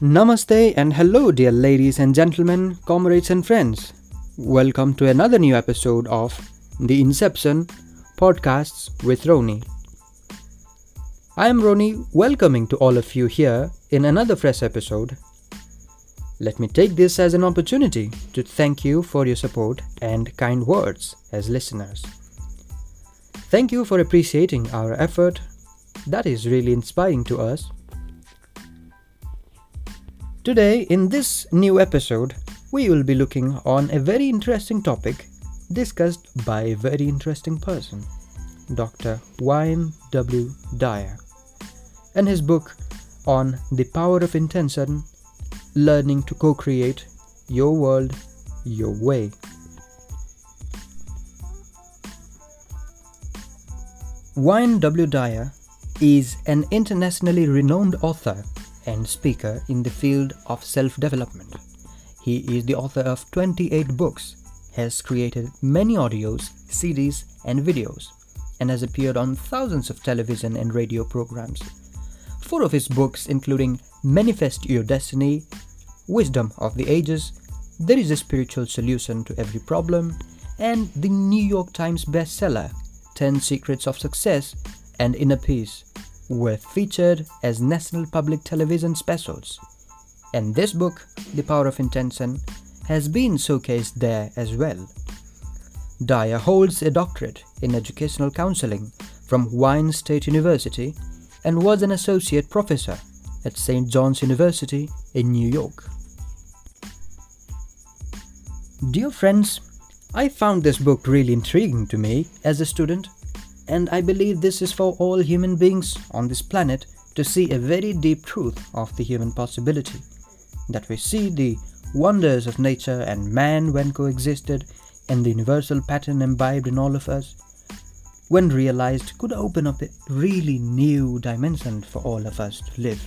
Namaste and hello, dear ladies and gentlemen, comrades and friends. Welcome to another new episode of The Inception Podcasts with Roni. I am Roni, welcoming to all of you here in another fresh episode. Let me take this as an opportunity to thank you for your support and kind words as listeners. Thank you for appreciating our effort. That is really inspiring to us Today, in this new episode, we will be looking on a very interesting topic discussed by a very interesting person, Dr. Wayne W. Dyer, and his book on the power of intention, learning to co create your world your way. Wayne W. Dyer is an internationally renowned author and speaker in the field of self development. He is the author of 28 books, has created many audios, CDs, and videos, and has appeared on thousands of television and radio programs. Four of his books, including Manifest Your Destiny, Wisdom of the Ages, There is a Spiritual Solution to Every Problem, and the New York Times bestseller, 10 Secrets of Success and Inner Peace, were featured as national public television specials. And this book, The Power of Intention, has been showcased there as well. Dyer holds a doctorate in educational counseling from Wayne State University and was an associate professor at St. John's University in New York. Dear friends, I found this book really intriguing to me as a student and I believe this is for all human beings on this planet to see a very deep truth of the human possibility. That we see the wonders of nature and man when coexisted, and the universal pattern imbibed in all of us, when realized, could open up a really new dimension for all of us to live.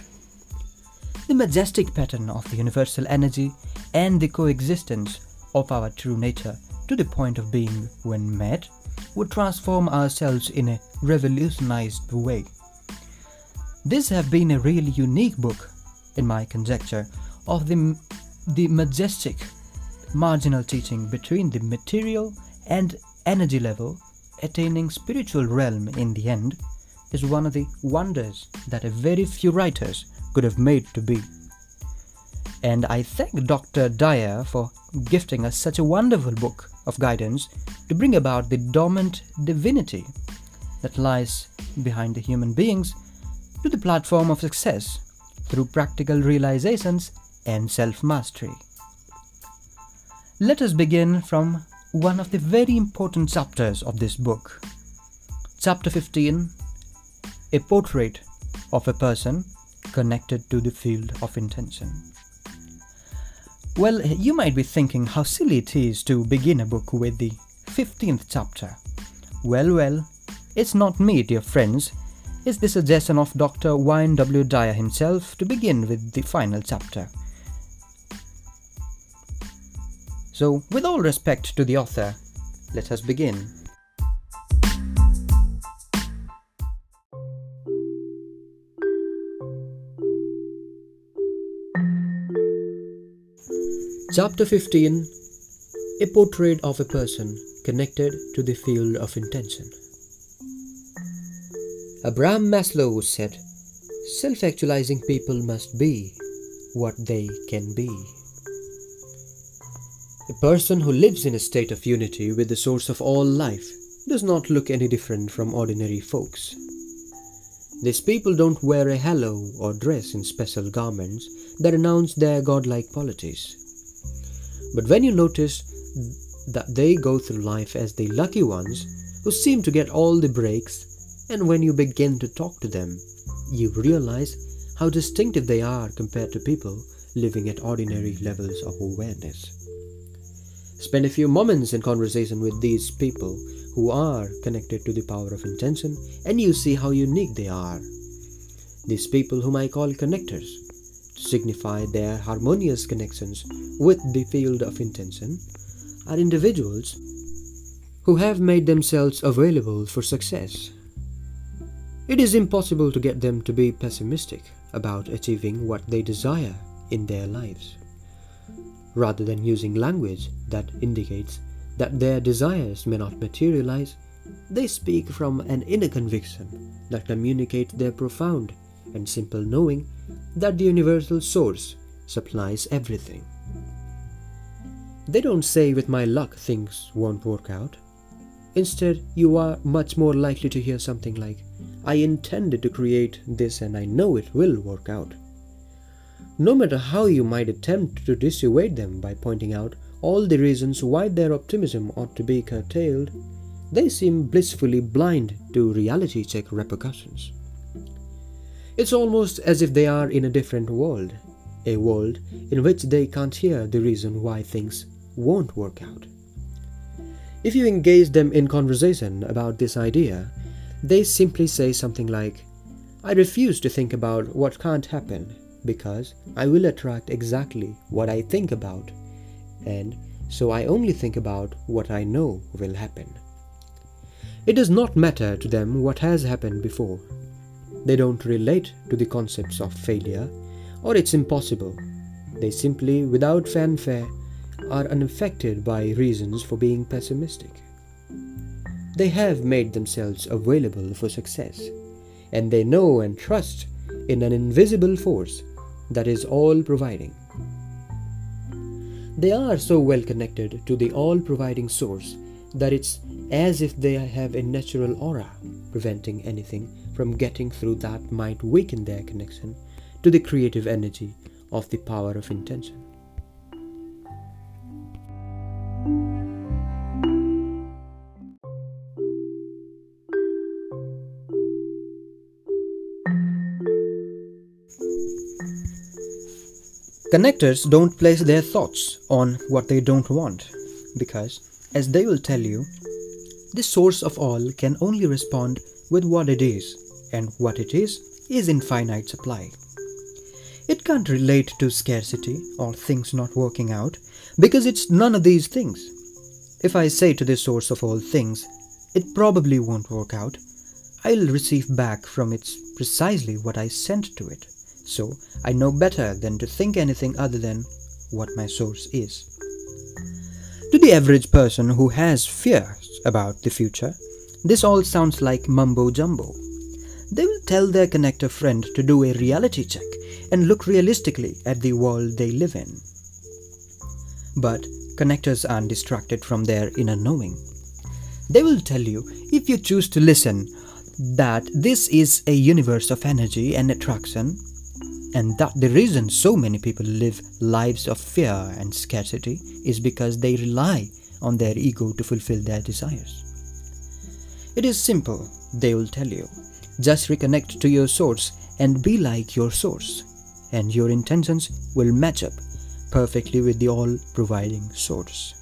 The majestic pattern of the universal energy and the coexistence of our true nature to the point of being when met would transform ourselves in a revolutionized way. This have been a really unique book, in my conjecture, of the, the majestic marginal teaching between the material and energy level attaining spiritual realm in the end is one of the wonders that a very few writers could have made to be. And I thank Dr. Dyer for gifting us such a wonderful book of guidance to bring about the dormant divinity that lies behind the human beings to the platform of success through practical realizations and self mastery. Let us begin from one of the very important chapters of this book. Chapter 15 A Portrait of a Person Connected to the Field of Intention. Well, you might be thinking how silly it is to begin a book with the 15th chapter. Well, well, it's not me, dear friends. It's the suggestion of Dr. Wayne W. Dyer himself to begin with the final chapter. So, with all respect to the author, let us begin. Chapter 15 A Portrait of a Person Connected to the Field of Intention. Abraham Maslow said, Self actualizing people must be what they can be. A person who lives in a state of unity with the source of all life does not look any different from ordinary folks. These people don't wear a halo or dress in special garments that announce their godlike qualities. But when you notice that they go through life as the lucky ones who seem to get all the breaks, and when you begin to talk to them, you realize how distinctive they are compared to people living at ordinary levels of awareness. Spend a few moments in conversation with these people who are connected to the power of intention, and you see how unique they are. These people, whom I call connectors, to signify their harmonious connections with the field of intention, are individuals who have made themselves available for success. It is impossible to get them to be pessimistic about achieving what they desire in their lives. Rather than using language that indicates that their desires may not materialize, they speak from an inner conviction that communicates their profound and simple knowing that the universal source supplies everything. They don't say, with my luck, things won't work out. Instead, you are much more likely to hear something like, I intended to create this and I know it will work out. No matter how you might attempt to dissuade them by pointing out all the reasons why their optimism ought to be curtailed, they seem blissfully blind to reality check repercussions. It's almost as if they are in a different world, a world in which they can't hear the reason why things won't work out. If you engage them in conversation about this idea, they simply say something like, I refuse to think about what can't happen because I will attract exactly what I think about, and so I only think about what I know will happen. It does not matter to them what has happened before. They don't relate to the concepts of failure or it's impossible. They simply, without fanfare, are unaffected by reasons for being pessimistic. They have made themselves available for success, and they know and trust in an invisible force that is all providing. They are so well connected to the all providing source that it's as if they have a natural aura preventing anything from getting through that might weaken their connection to the creative energy of the power of intention. Connectors don't place their thoughts on what they don't want because, as they will tell you, the source of all can only respond with what it is, and what it is is in finite supply. It can't relate to scarcity or things not working out because it's none of these things. If I say to the source of all things, it probably won't work out, I'll receive back from it precisely what I sent to it. So I know better than to think anything other than what my source is. To the average person who has fears about the future, this all sounds like mumbo jumbo. They will tell their connector friend to do a reality check and look realistically at the world they live in. But connectors aren't distracted from their inner knowing. They will tell you, if you choose to listen, that this is a universe of energy and attraction and that the reason so many people live lives of fear and scarcity is because they rely on their ego to fulfill their desires. It is simple, they will tell you. Just reconnect to your source and be like your source, and your intentions will match up perfectly with the all providing source.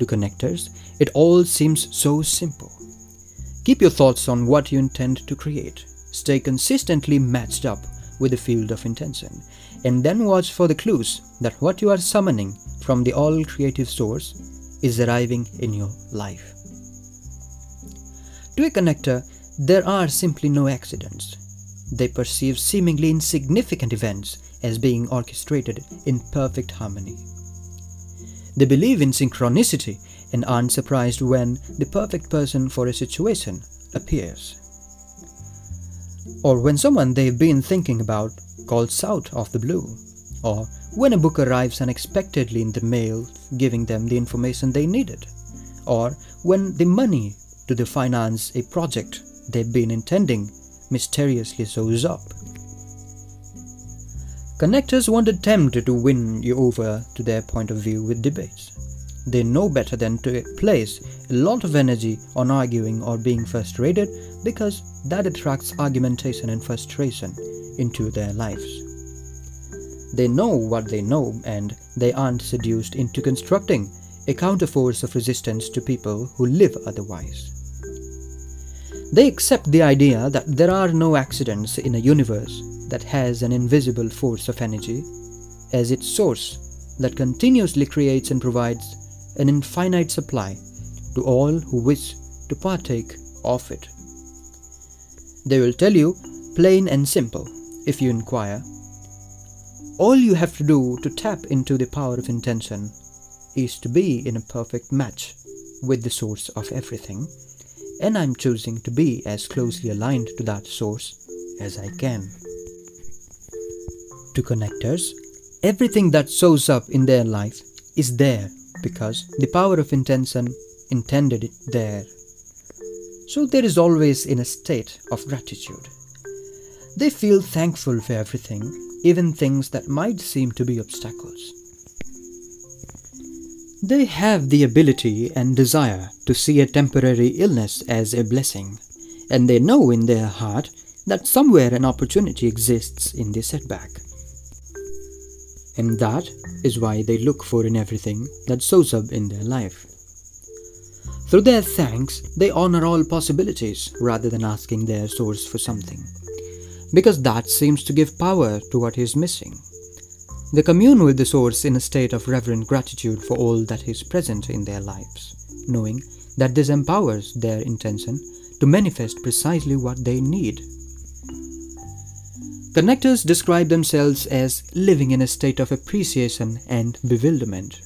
To connectors, it all seems so simple. Keep your thoughts on what you intend to create stay consistently matched up with the field of intention, and then watch for the clues that what you are summoning from the all creative source is arriving in your life. To a connector, there are simply no accidents. They perceive seemingly insignificant events as being orchestrated in perfect harmony. They believe in synchronicity and aren't surprised when the perfect person for a situation appears or when someone they've been thinking about calls out of the blue, or when a book arrives unexpectedly in the mail giving them the information they needed, or when the money to the finance a project they've been intending mysteriously shows up. Connectors won't attempt to win you over to their point of view with debates. They know better than to place a lot of energy on arguing or being frustrated because that attracts argumentation and frustration into their lives. They know what they know and they aren't seduced into constructing a counterforce of resistance to people who live otherwise. They accept the idea that there are no accidents in a universe that has an invisible force of energy as its source that continuously creates and provides an infinite supply to all who wish to partake of it. They will tell you, plain and simple, if you inquire. All you have to do to tap into the power of intention is to be in a perfect match with the source of everything, and I'm choosing to be as closely aligned to that source as I can. To connectors, everything that shows up in their life is there because the power of intention intended it there. So there is always in a state of gratitude. They feel thankful for everything, even things that might seem to be obstacles. They have the ability and desire to see a temporary illness as a blessing, and they know in their heart that somewhere an opportunity exists in the setback. And that is why they look for in everything that shows up in their life. Through their thanks, they honor all possibilities rather than asking their source for something, because that seems to give power to what is missing. They commune with the source in a state of reverent gratitude for all that is present in their lives, knowing that this empowers their intention to manifest precisely what they need. Connectors describe themselves as living in a state of appreciation and bewilderment.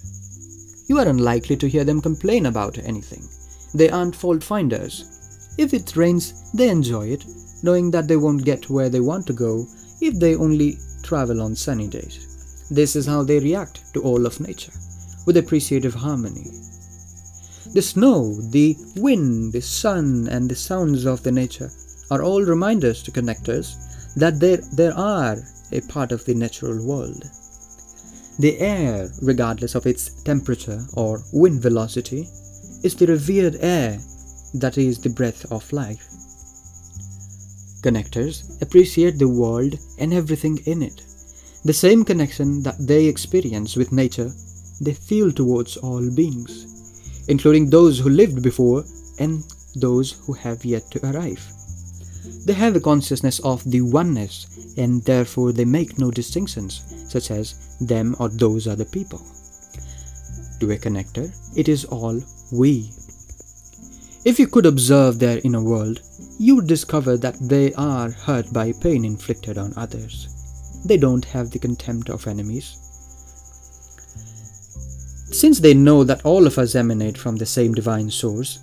You are unlikely to hear them complain about anything. They aren't fault finders. If it rains, they enjoy it, knowing that they won't get where they want to go if they only travel on sunny days. This is how they react to all of nature, with appreciative harmony. The snow, the wind, the sun, and the sounds of the nature are all reminders to connectors that there, there are a part of the natural world. The air, regardless of its temperature or wind velocity, is the revered air that is the breath of life. Connectors appreciate the world and everything in it. The same connection that they experience with nature, they feel towards all beings, including those who lived before and those who have yet to arrive. They have a consciousness of the oneness and therefore they make no distinctions, such as them or those other people. To a connector, it is all we. If you could observe their inner world, you would discover that they are hurt by pain inflicted on others. They don't have the contempt of enemies. Since they know that all of us emanate from the same divine source,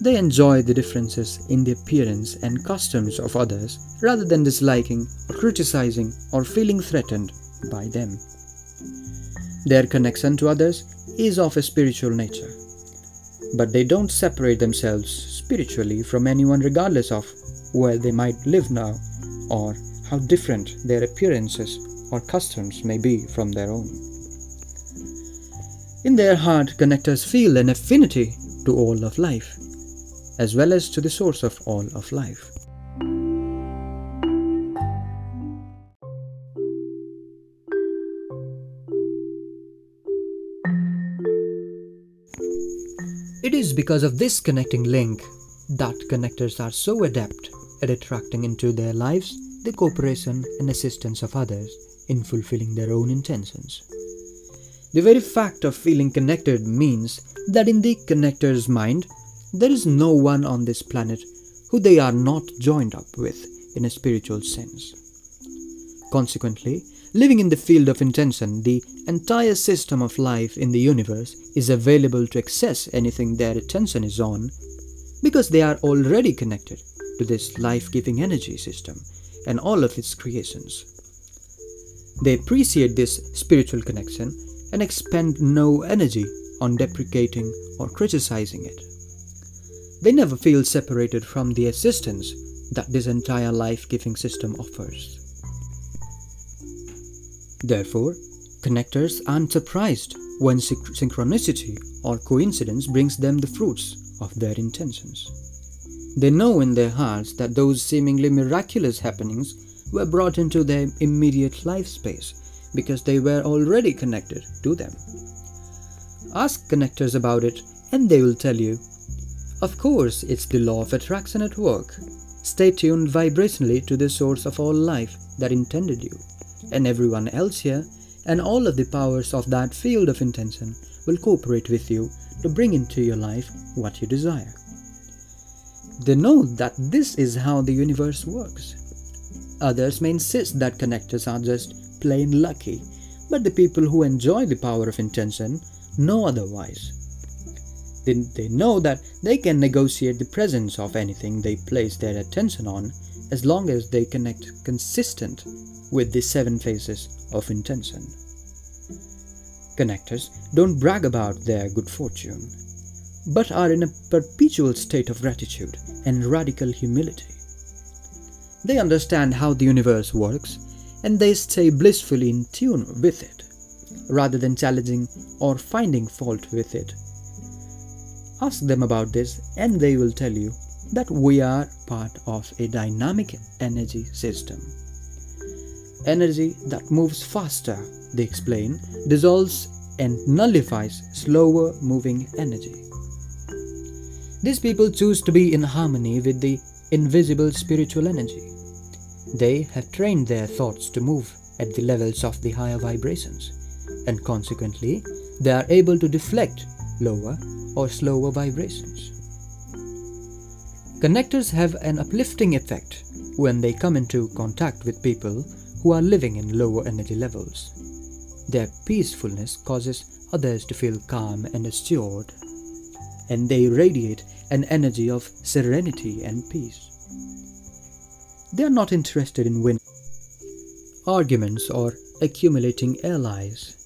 they enjoy the differences in the appearance and customs of others rather than disliking or criticizing or feeling threatened by them. Their connection to others is of a spiritual nature, but they don't separate themselves spiritually from anyone regardless of where they might live now or how different their appearances or customs may be from their own. In their heart, connectors feel an affinity to all of life as well as to the source of all of life. It is because of this connecting link that connectors are so adept at attracting into their lives the cooperation and assistance of others in fulfilling their own intentions. The very fact of feeling connected means that in the connector's mind, there is no one on this planet who they are not joined up with in a spiritual sense. Consequently, living in the field of intention, the entire system of life in the universe is available to access anything their attention is on because they are already connected to this life giving energy system and all of its creations. They appreciate this spiritual connection and expend no energy on deprecating or criticizing it. They never feel separated from the assistance that this entire life giving system offers. Therefore, connectors aren't surprised when synchronicity or coincidence brings them the fruits of their intentions. They know in their hearts that those seemingly miraculous happenings were brought into their immediate life space because they were already connected to them. Ask connectors about it and they will tell you of course, it's the law of attraction at work. Stay tuned vibrationally to the source of all life that intended you, and everyone else here, and all of the powers of that field of intention will cooperate with you to bring into your life what you desire. They know that this is how the universe works. Others may insist that connectors are just plain lucky, but the people who enjoy the power of intention know otherwise. They, they know that they can negotiate the presence of anything they place their attention on as long as they connect consistent with the seven phases of intention. Connectors don't brag about their good fortune, but are in a perpetual state of gratitude and radical humility. They understand how the universe works and they stay blissfully in tune with it, rather than challenging or finding fault with it. Ask them about this and they will tell you that we are part of a dynamic energy system. Energy that moves faster, they explain, dissolves and nullifies slower moving energy. These people choose to be in harmony with the invisible spiritual energy. They have trained their thoughts to move at the levels of the higher vibrations, and consequently, they are able to deflect lower or slower vibrations. Connectors have an uplifting effect when they come into contact with people who are living in lower energy levels. Their peacefulness causes others to feel calm and assured, and they radiate an energy of serenity and peace. They are not interested in winning arguments or accumulating allies.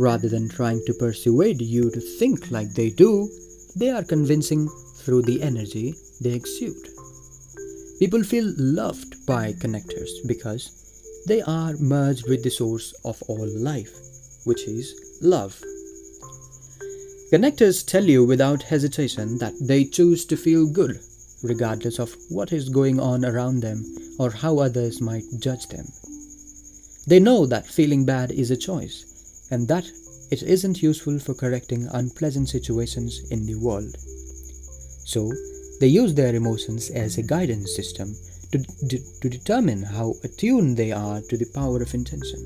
Rather than trying to persuade you to think like they do, they are convincing through the energy they exude. People feel loved by connectors because they are merged with the source of all life, which is love. Connectors tell you without hesitation that they choose to feel good, regardless of what is going on around them or how others might judge them. They know that feeling bad is a choice, and that it isn't useful for correcting unpleasant situations in the world. So, they use their emotions as a guidance system to, de- to determine how attuned they are to the power of intention.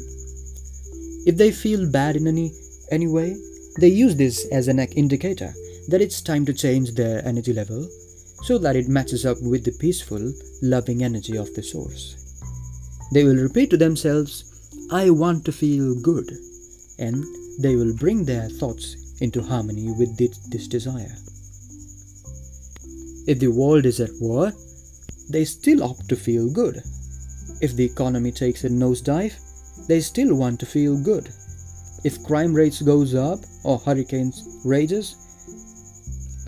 If they feel bad in any, any way, they use this as an indicator that it's time to change their energy level so that it matches up with the peaceful, loving energy of the source. They will repeat to themselves, I want to feel good, and they will bring their thoughts into harmony with this desire. If the world is at war, they still opt to feel good. If the economy takes a nosedive, they still want to feel good. If crime rates goes up or hurricanes rages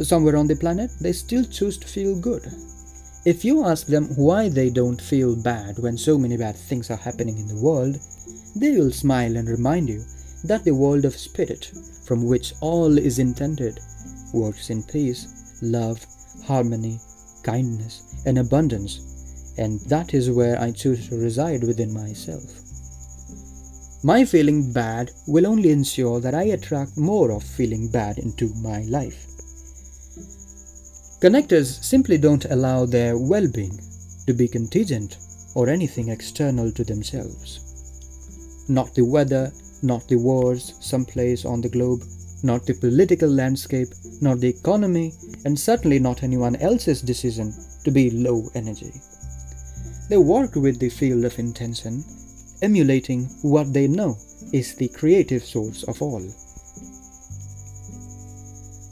somewhere on the planet, they still choose to feel good. If you ask them why they don't feel bad when so many bad things are happening in the world, they will smile and remind you that the world of spirit, from which all is intended, works in peace, love, harmony, kindness, and abundance, and that is where I choose to reside within myself. My feeling bad will only ensure that I attract more of feeling bad into my life. Connectors simply don't allow their well being to be contingent or anything external to themselves. Not the weather, not the wars someplace on the globe, not the political landscape, not the economy, and certainly not anyone else's decision to be low energy. They work with the field of intention emulating what they know is the creative source of all.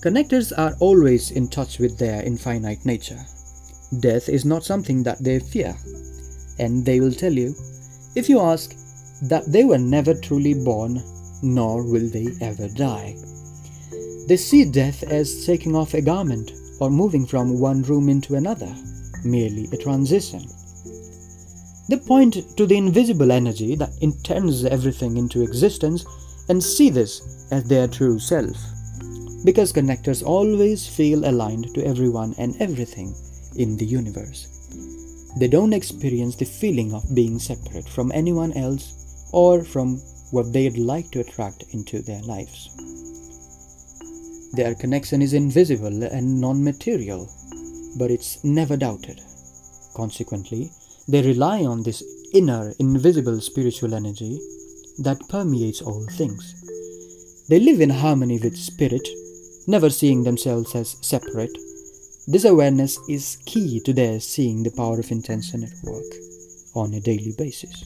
Connectors are always in touch with their infinite nature. Death is not something that they fear, and they will tell you, if you ask, that they were never truly born, nor will they ever die. They see death as taking off a garment or moving from one room into another, merely a transition. They point to the invisible energy that intends everything into existence and see this as their true self. Because connectors always feel aligned to everyone and everything in the universe. They don't experience the feeling of being separate from anyone else or from what they'd like to attract into their lives. Their connection is invisible and non material, but it's never doubted. Consequently, they rely on this inner, invisible spiritual energy that permeates all things. They live in harmony with spirit, never seeing themselves as separate. This awareness is key to their seeing the power of intention at work on a daily basis.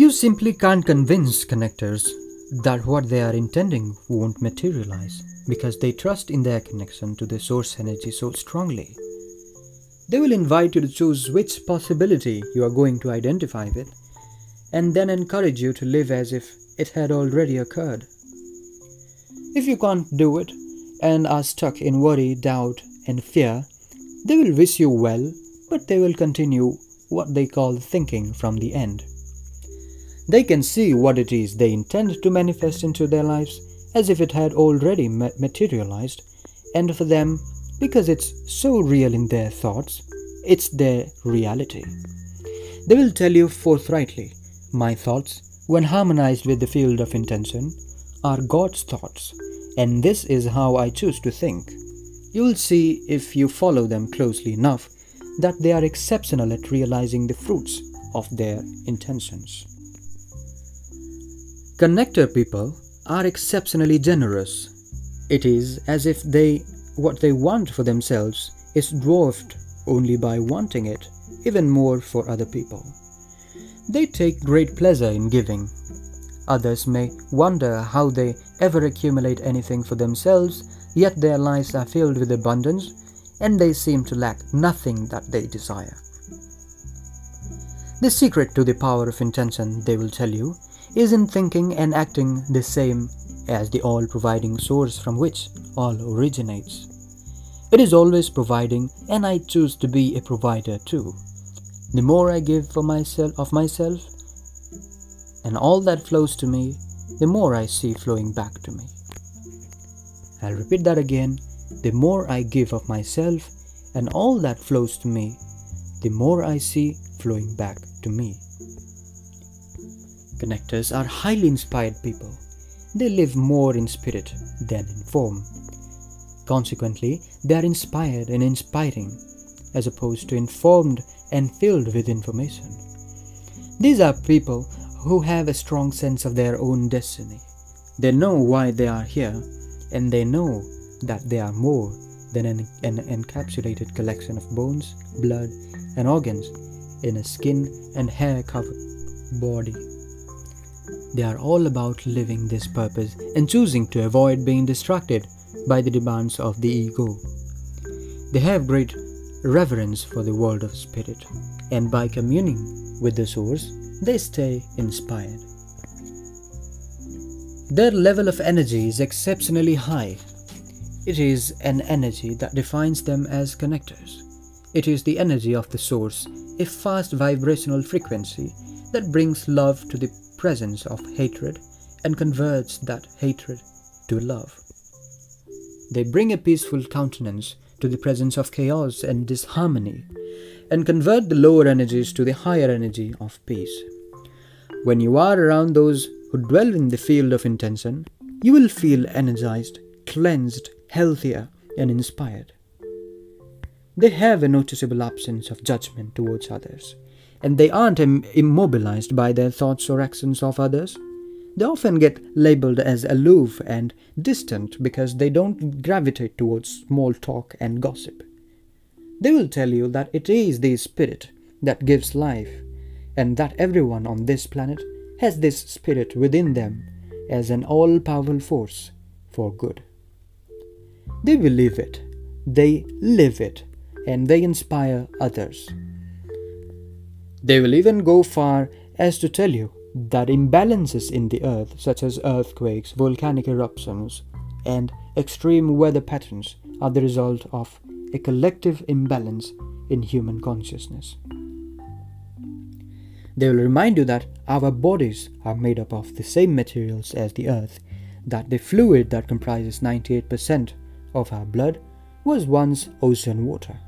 You simply can't convince connectors that what they are intending won't materialize because they trust in their connection to the source energy so strongly. They will invite you to choose which possibility you are going to identify with and then encourage you to live as if it had already occurred. If you can't do it and are stuck in worry, doubt, and fear, they will wish you well, but they will continue what they call thinking from the end. They can see what it is they intend to manifest into their lives as if it had already materialized, and for them, because it's so real in their thoughts, it's their reality. They will tell you forthrightly my thoughts, when harmonized with the field of intention, are God's thoughts, and this is how I choose to think. You will see if you follow them closely enough that they are exceptional at realizing the fruits of their intentions. Connector people are exceptionally generous. It is as if they what they want for themselves is dwarfed only by wanting it even more for other people. They take great pleasure in giving. Others may wonder how they ever accumulate anything for themselves, yet their lives are filled with abundance and they seem to lack nothing that they desire. The secret to the power of intention, they will tell you, is in thinking and acting the same as the all providing source from which all originates. It is always providing, and I choose to be a provider too. The more I give for myself of myself and all that flows to me, the more I see flowing back to me. I'll repeat that again. The more I give of myself and all that flows to me, the more I see flowing back to me. Connectors are highly inspired people. They live more in spirit than in form. Consequently, they are inspired and inspiring, as opposed to informed and filled with information. These are people who have a strong sense of their own destiny. They know why they are here, and they know that they are more than an, an encapsulated collection of bones, blood, and organs in a skin and hair covered body. They are all about living this purpose and choosing to avoid being distracted by the demands of the ego. They have great reverence for the world of spirit, and by communing with the source, they stay inspired. Their level of energy is exceptionally high. It is an energy that defines them as connectors. It is the energy of the source, a fast vibrational frequency that brings love to the presence of hatred and converts that hatred to love. They bring a peaceful countenance to the presence of chaos and disharmony and convert the lower energies to the higher energy of peace. When you are around those who dwell in the field of intention, you will feel energized, cleansed, healthier, and inspired. They have a noticeable absence of judgment towards others and they aren't Im- immobilized by their thoughts or actions of others. They often get labeled as aloof and distant because they don't gravitate towards small talk and gossip. They will tell you that it is the spirit that gives life, and that everyone on this planet has this spirit within them as an all powerful force for good. They believe it, they live it, and they inspire others. They will even go far as to tell you that imbalances in the earth, such as earthquakes, volcanic eruptions, and extreme weather patterns, are the result of a collective imbalance in human consciousness. They will remind you that our bodies are made up of the same materials as the earth, that the fluid that comprises 98% of our blood was once ocean water,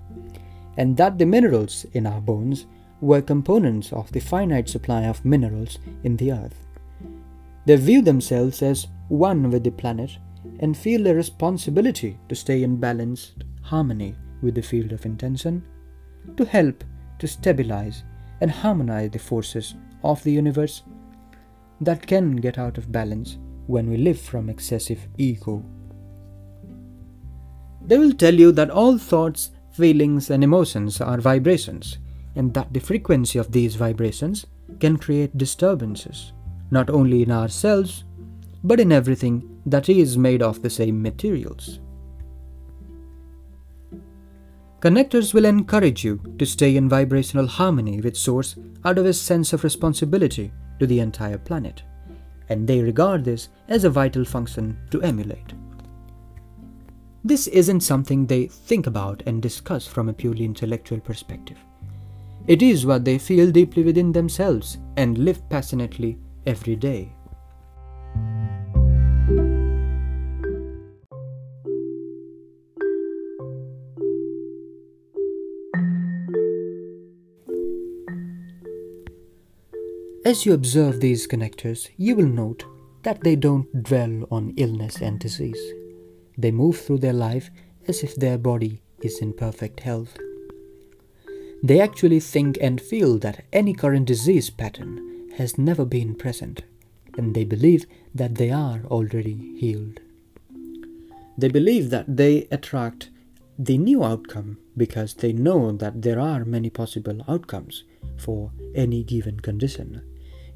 and that the minerals in our bones were components of the finite supply of minerals in the earth. They view themselves as one with the planet and feel a responsibility to stay in balanced harmony with the field of intention, to help to stabilize and harmonize the forces of the universe that can get out of balance when we live from excessive ego. They will tell you that all thoughts, feelings, and emotions are vibrations, and that the frequency of these vibrations can create disturbances, not only in ourselves, but in everything that is made of the same materials. Connectors will encourage you to stay in vibrational harmony with Source out of a sense of responsibility to the entire planet, and they regard this as a vital function to emulate. This isn't something they think about and discuss from a purely intellectual perspective. It is what they feel deeply within themselves and live passionately every day. As you observe these connectors, you will note that they don't dwell on illness and disease. They move through their life as if their body is in perfect health. They actually think and feel that any current disease pattern has never been present, and they believe that they are already healed. They believe that they attract the new outcome because they know that there are many possible outcomes for any given condition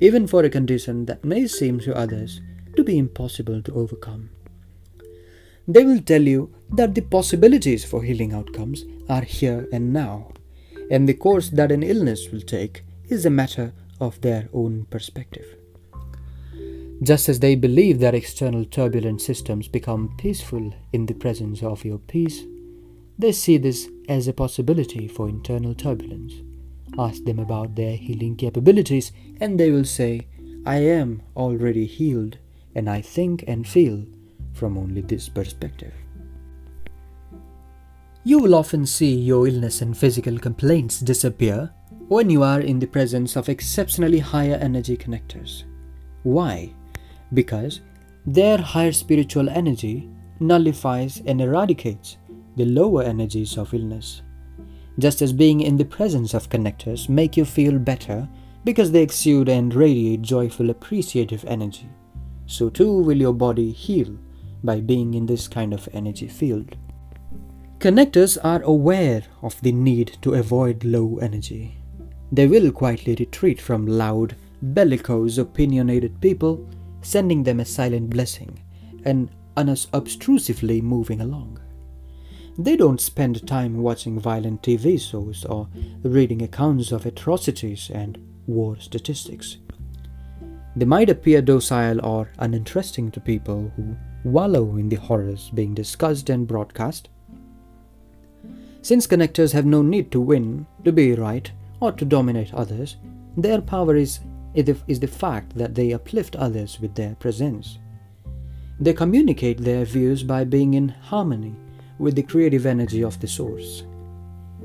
even for a condition that may seem to others to be impossible to overcome. They will tell you that the possibilities for healing outcomes are here and now, and the course that an illness will take is a matter of their own perspective. Just as they believe that external turbulent systems become peaceful in the presence of your peace, they see this as a possibility for internal turbulence. Ask them about their healing capabilities, and they will say, I am already healed, and I think and feel from only this perspective. You will often see your illness and physical complaints disappear when you are in the presence of exceptionally higher energy connectors. Why? Because their higher spiritual energy nullifies and eradicates the lower energies of illness just as being in the presence of connectors make you feel better because they exude and radiate joyful appreciative energy. So too will your body heal by being in this kind of energy field. Connectors are aware of the need to avoid low energy. They will quietly retreat from loud, bellicose, opinionated people, sending them a silent blessing and unobtrusively moving along. They don't spend time watching violent TV shows or reading accounts of atrocities and war statistics. They might appear docile or uninteresting to people who wallow in the horrors being discussed and broadcast. Since connectors have no need to win, to be right, or to dominate others, their power is, is the fact that they uplift others with their presence. They communicate their views by being in harmony with the creative energy of the source.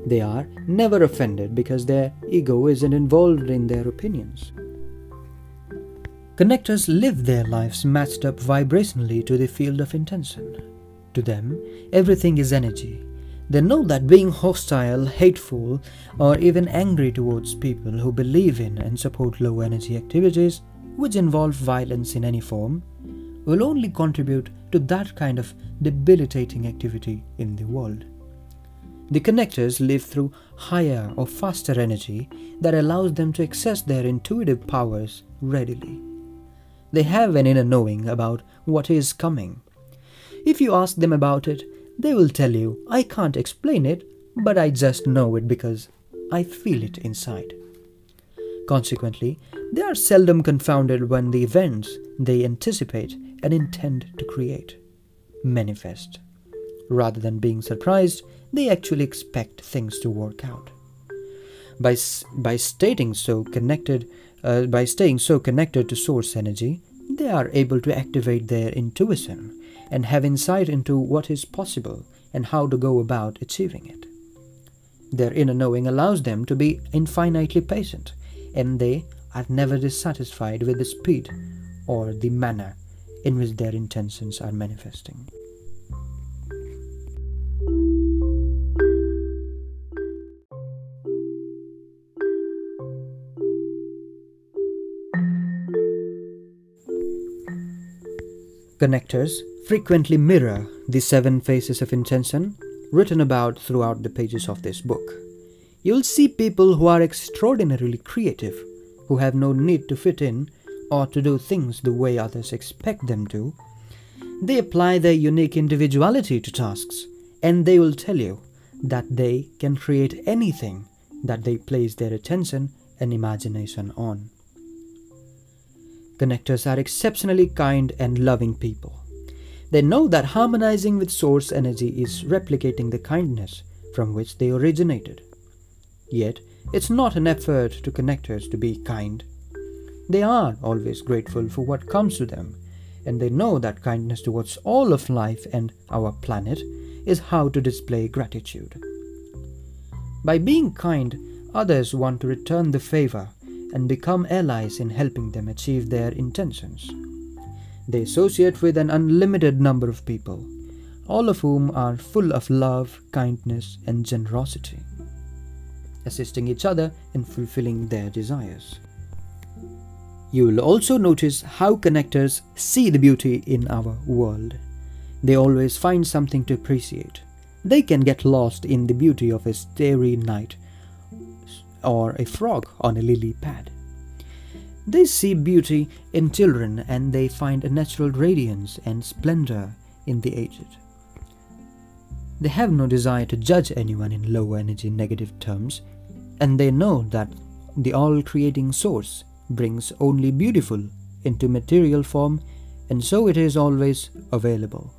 They are never offended because their ego isn't involved in their opinions. Connectors live their lives matched up vibrationally to the field of intention. To them, everything is energy. They know that being hostile, hateful, or even angry towards people who believe in and support low energy activities, which involve violence in any form, will only contribute to that kind of debilitating activity in the world. The connectors live through higher or faster energy that allows them to access their intuitive powers readily. They have an inner knowing about what is coming. If you ask them about it, they will tell you, I can't explain it, but I just know it because I feel it inside. Consequently, they are seldom confounded when the events they anticipate and intend to create manifest. Rather than being surprised, they actually expect things to work out. By, by stating so connected, uh, by staying so connected to source energy, they are able to activate their intuition and have insight into what is possible and how to go about achieving it. Their inner knowing allows them to be infinitely patient, and they are never dissatisfied with the speed or the manner in which their intentions are manifesting. Connectors frequently mirror the seven phases of intention written about throughout the pages of this book. You'll see people who are extraordinarily creative, who have no need to fit in or to do things the way others expect them to. They apply their unique individuality to tasks, and they will tell you that they can create anything that they place their attention and imagination on. Connectors are exceptionally kind and loving people. They know that harmonizing with source energy is replicating the kindness from which they originated. Yet, it's not an effort to connectors to be kind. They are always grateful for what comes to them, and they know that kindness towards all of life and our planet is how to display gratitude. By being kind, others want to return the favor and become allies in helping them achieve their intentions. They associate with an unlimited number of people, all of whom are full of love, kindness, and generosity, assisting each other in fulfilling their desires. You will also notice how connectors see the beauty in our world. They always find something to appreciate. They can get lost in the beauty of a starry night or a frog on a lily pad. They see beauty in children and they find a natural radiance and splendor in the aged. They have no desire to judge anyone in low energy negative terms, and they know that the all creating source brings only beautiful into material form, and so it is always available.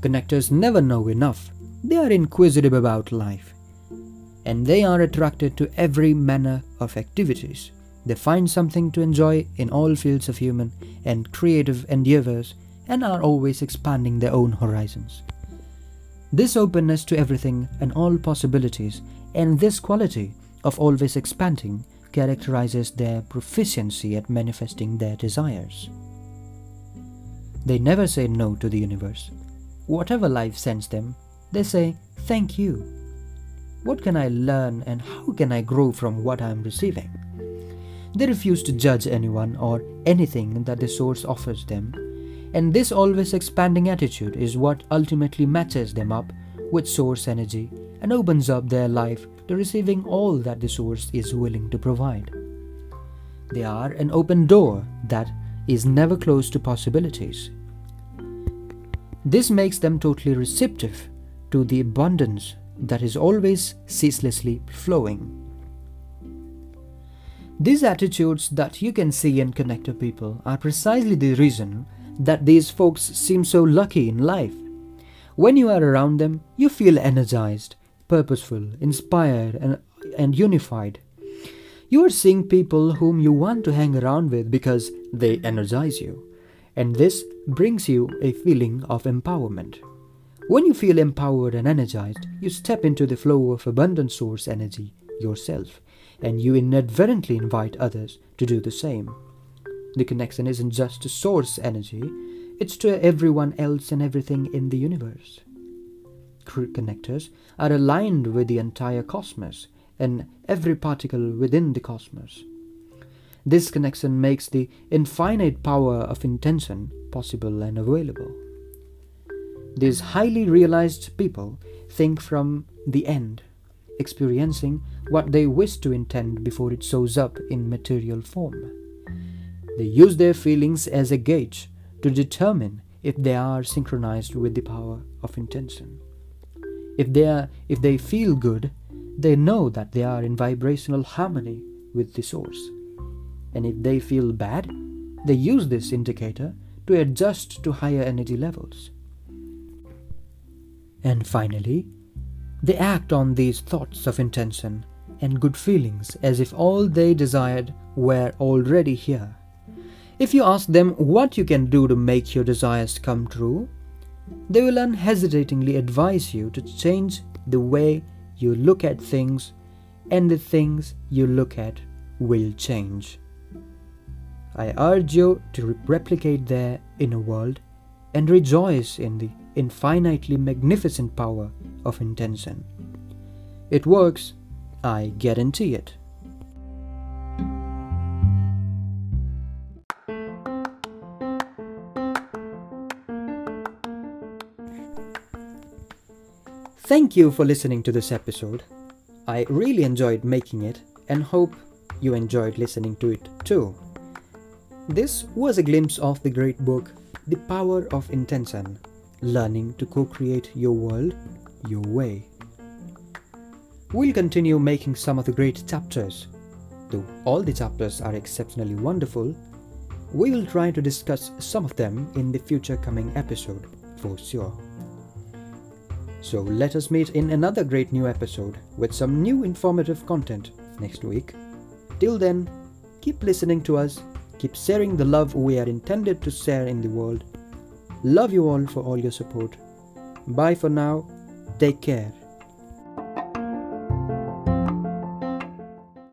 Connectors never know enough, they are inquisitive about life and they are attracted to every manner of activities. They find something to enjoy in all fields of human and creative endeavors and are always expanding their own horizons. This openness to everything and all possibilities and this quality of always expanding characterizes their proficiency at manifesting their desires. They never say no to the universe. Whatever life sends them, they say, Thank you. What can I learn and how can I grow from what I am receiving? They refuse to judge anyone or anything that the source offers them, and this always expanding attitude is what ultimately matches them up with source energy and opens up their life to receiving all that the source is willing to provide. They are an open door that is never closed to possibilities. This makes them totally receptive to the abundance that is always ceaselessly flowing. These attitudes that you can see in connector people are precisely the reason that these folks seem so lucky in life. When you are around them, you feel energized, purposeful, inspired, and, and unified. You are seeing people whom you want to hang around with because they energize you, and this brings you a feeling of empowerment. When you feel empowered and energized, you step into the flow of abundant source energy yourself, and you inadvertently invite others to do the same. The connection isn't just to source energy, it's to everyone else and everything in the universe. Connectors are aligned with the entire cosmos and every particle within the cosmos. This connection makes the infinite power of intention possible and available. These highly realized people think from the end, experiencing what they wish to intend before it shows up in material form. They use their feelings as a gauge to determine if they are synchronized with the power of intention. If they, are, if they feel good, they know that they are in vibrational harmony with the source. And if they feel bad, they use this indicator to adjust to higher energy levels. And finally, they act on these thoughts of intention and good feelings as if all they desired were already here. If you ask them what you can do to make your desires come true, they will unhesitatingly advise you to change the way you look at things, and the things you look at will change. I urge you to re- replicate their inner world and rejoice in the infinitely magnificent power of intention. It works, I guarantee it. Thank you for listening to this episode. I really enjoyed making it and hope you enjoyed listening to it too. This was a glimpse of the great book, The Power of Intention Learning to Co Create Your World Your Way. We'll continue making some of the great chapters. Though all the chapters are exceptionally wonderful, we will try to discuss some of them in the future coming episode for sure. So let us meet in another great new episode with some new informative content next week. Till then, keep listening to us, keep sharing the love we are intended to share in the world. Love you all for all your support. Bye for now. Take care.